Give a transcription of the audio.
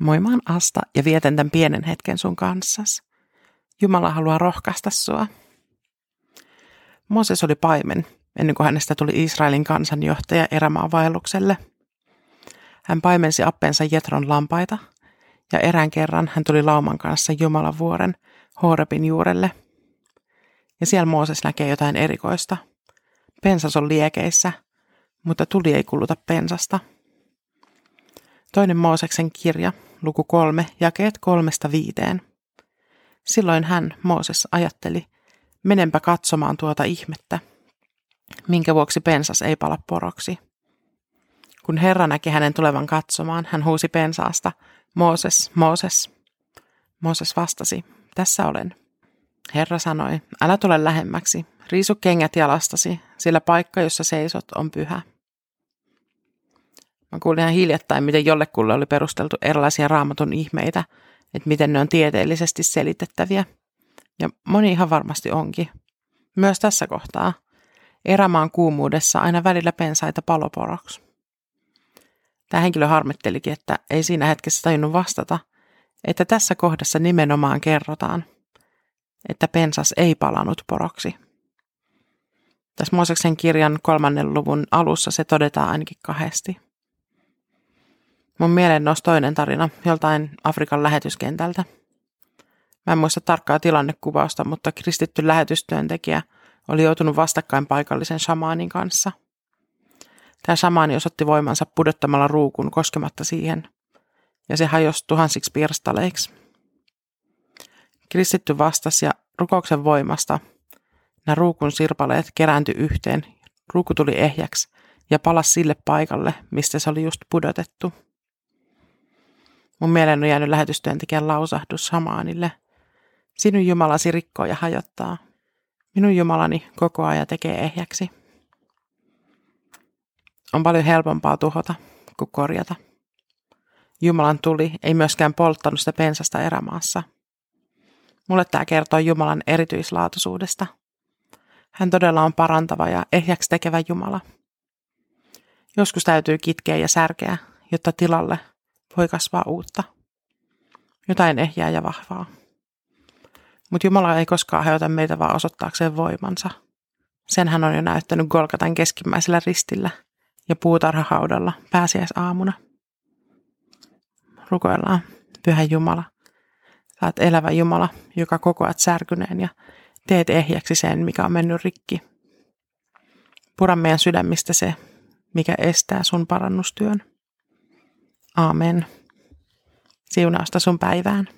Moi, mä oon Asta ja vietän tämän pienen hetken sun kanssas. Jumala haluaa rohkaista sua. Mooses oli paimen ennen kuin hänestä tuli Israelin kansanjohtaja erämaavaellukselle. Hän paimensi appensa Jetron lampaita ja erään kerran hän tuli lauman kanssa Jumalan vuoren Horebin juurelle. Ja siellä Mooses näkee jotain erikoista. Pensas on liekeissä, mutta tuli ei kuluta pensasta. Toinen Mooseksen kirja, luku kolme, jakeet kolmesta viiteen. Silloin hän, Mooses, ajatteli, menenpä katsomaan tuota ihmettä, minkä vuoksi pensas ei pala poroksi. Kun Herra näki hänen tulevan katsomaan, hän huusi pensaasta, Mooses, Mooses. Mooses vastasi, tässä olen. Herra sanoi, älä tule lähemmäksi, riisu kengät jalastasi, sillä paikka, jossa seisot, on pyhä. Mä kuulin ihan hiljattain, miten jollekulle oli perusteltu erilaisia raamatun ihmeitä, että miten ne on tieteellisesti selitettäviä. Ja moni ihan varmasti onkin. Myös tässä kohtaa. Erämaan kuumuudessa aina välillä pensaita paloporoksi. Tämä henkilö harmittelikin, että ei siinä hetkessä tajunnut vastata, että tässä kohdassa nimenomaan kerrotaan, että pensas ei palanut poroksi. Tässä Mooseksen kirjan kolmannen luvun alussa se todetaan ainakin kahdesti. Mun mieleen nousi toinen tarina joltain Afrikan lähetyskentältä. Mä en muista tarkkaa tilannekuvausta, mutta kristitty lähetystyöntekijä oli joutunut vastakkain paikallisen shamaanin kanssa. Tämä shamaani osoitti voimansa pudottamalla ruukun koskematta siihen, ja se hajosi tuhansiksi pirstaleiksi. Kristitty vastasi ja rukouksen voimasta nämä ruukun sirpaleet kerääntyi yhteen, ruuku tuli ehjäksi ja palasi sille paikalle, mistä se oli just pudotettu. Mun mieleen on jäänyt lähetystyöntekijän lausahdus Samaanille. Sinun Jumalasi rikkoo ja hajottaa. Minun Jumalani koko ajan tekee ehjäksi. On paljon helpompaa tuhota kuin korjata. Jumalan tuli ei myöskään polttanut sitä pensasta erämaassa. Mulle tämä kertoo Jumalan erityislaatuisuudesta. Hän todella on parantava ja ehjäksi tekevä Jumala. Joskus täytyy kitkeä ja särkeä, jotta tilalle voi kasvaa uutta. Jotain ehjää ja vahvaa. Mutta Jumala ei koskaan hajota meitä vaan osoittaakseen voimansa. Sen hän on jo näyttänyt Golgatan keskimmäisellä ristillä ja puutarhahaudalla pääsiäisaamuna. Rukoillaan, Pyhä Jumala. Oot elävä Jumala, joka kokoat särkyneen ja teet ehjäksi sen, mikä on mennyt rikki. Pura meidän sydämistä se, mikä estää sun parannustyön. Aamen. Siunausta sun päivään.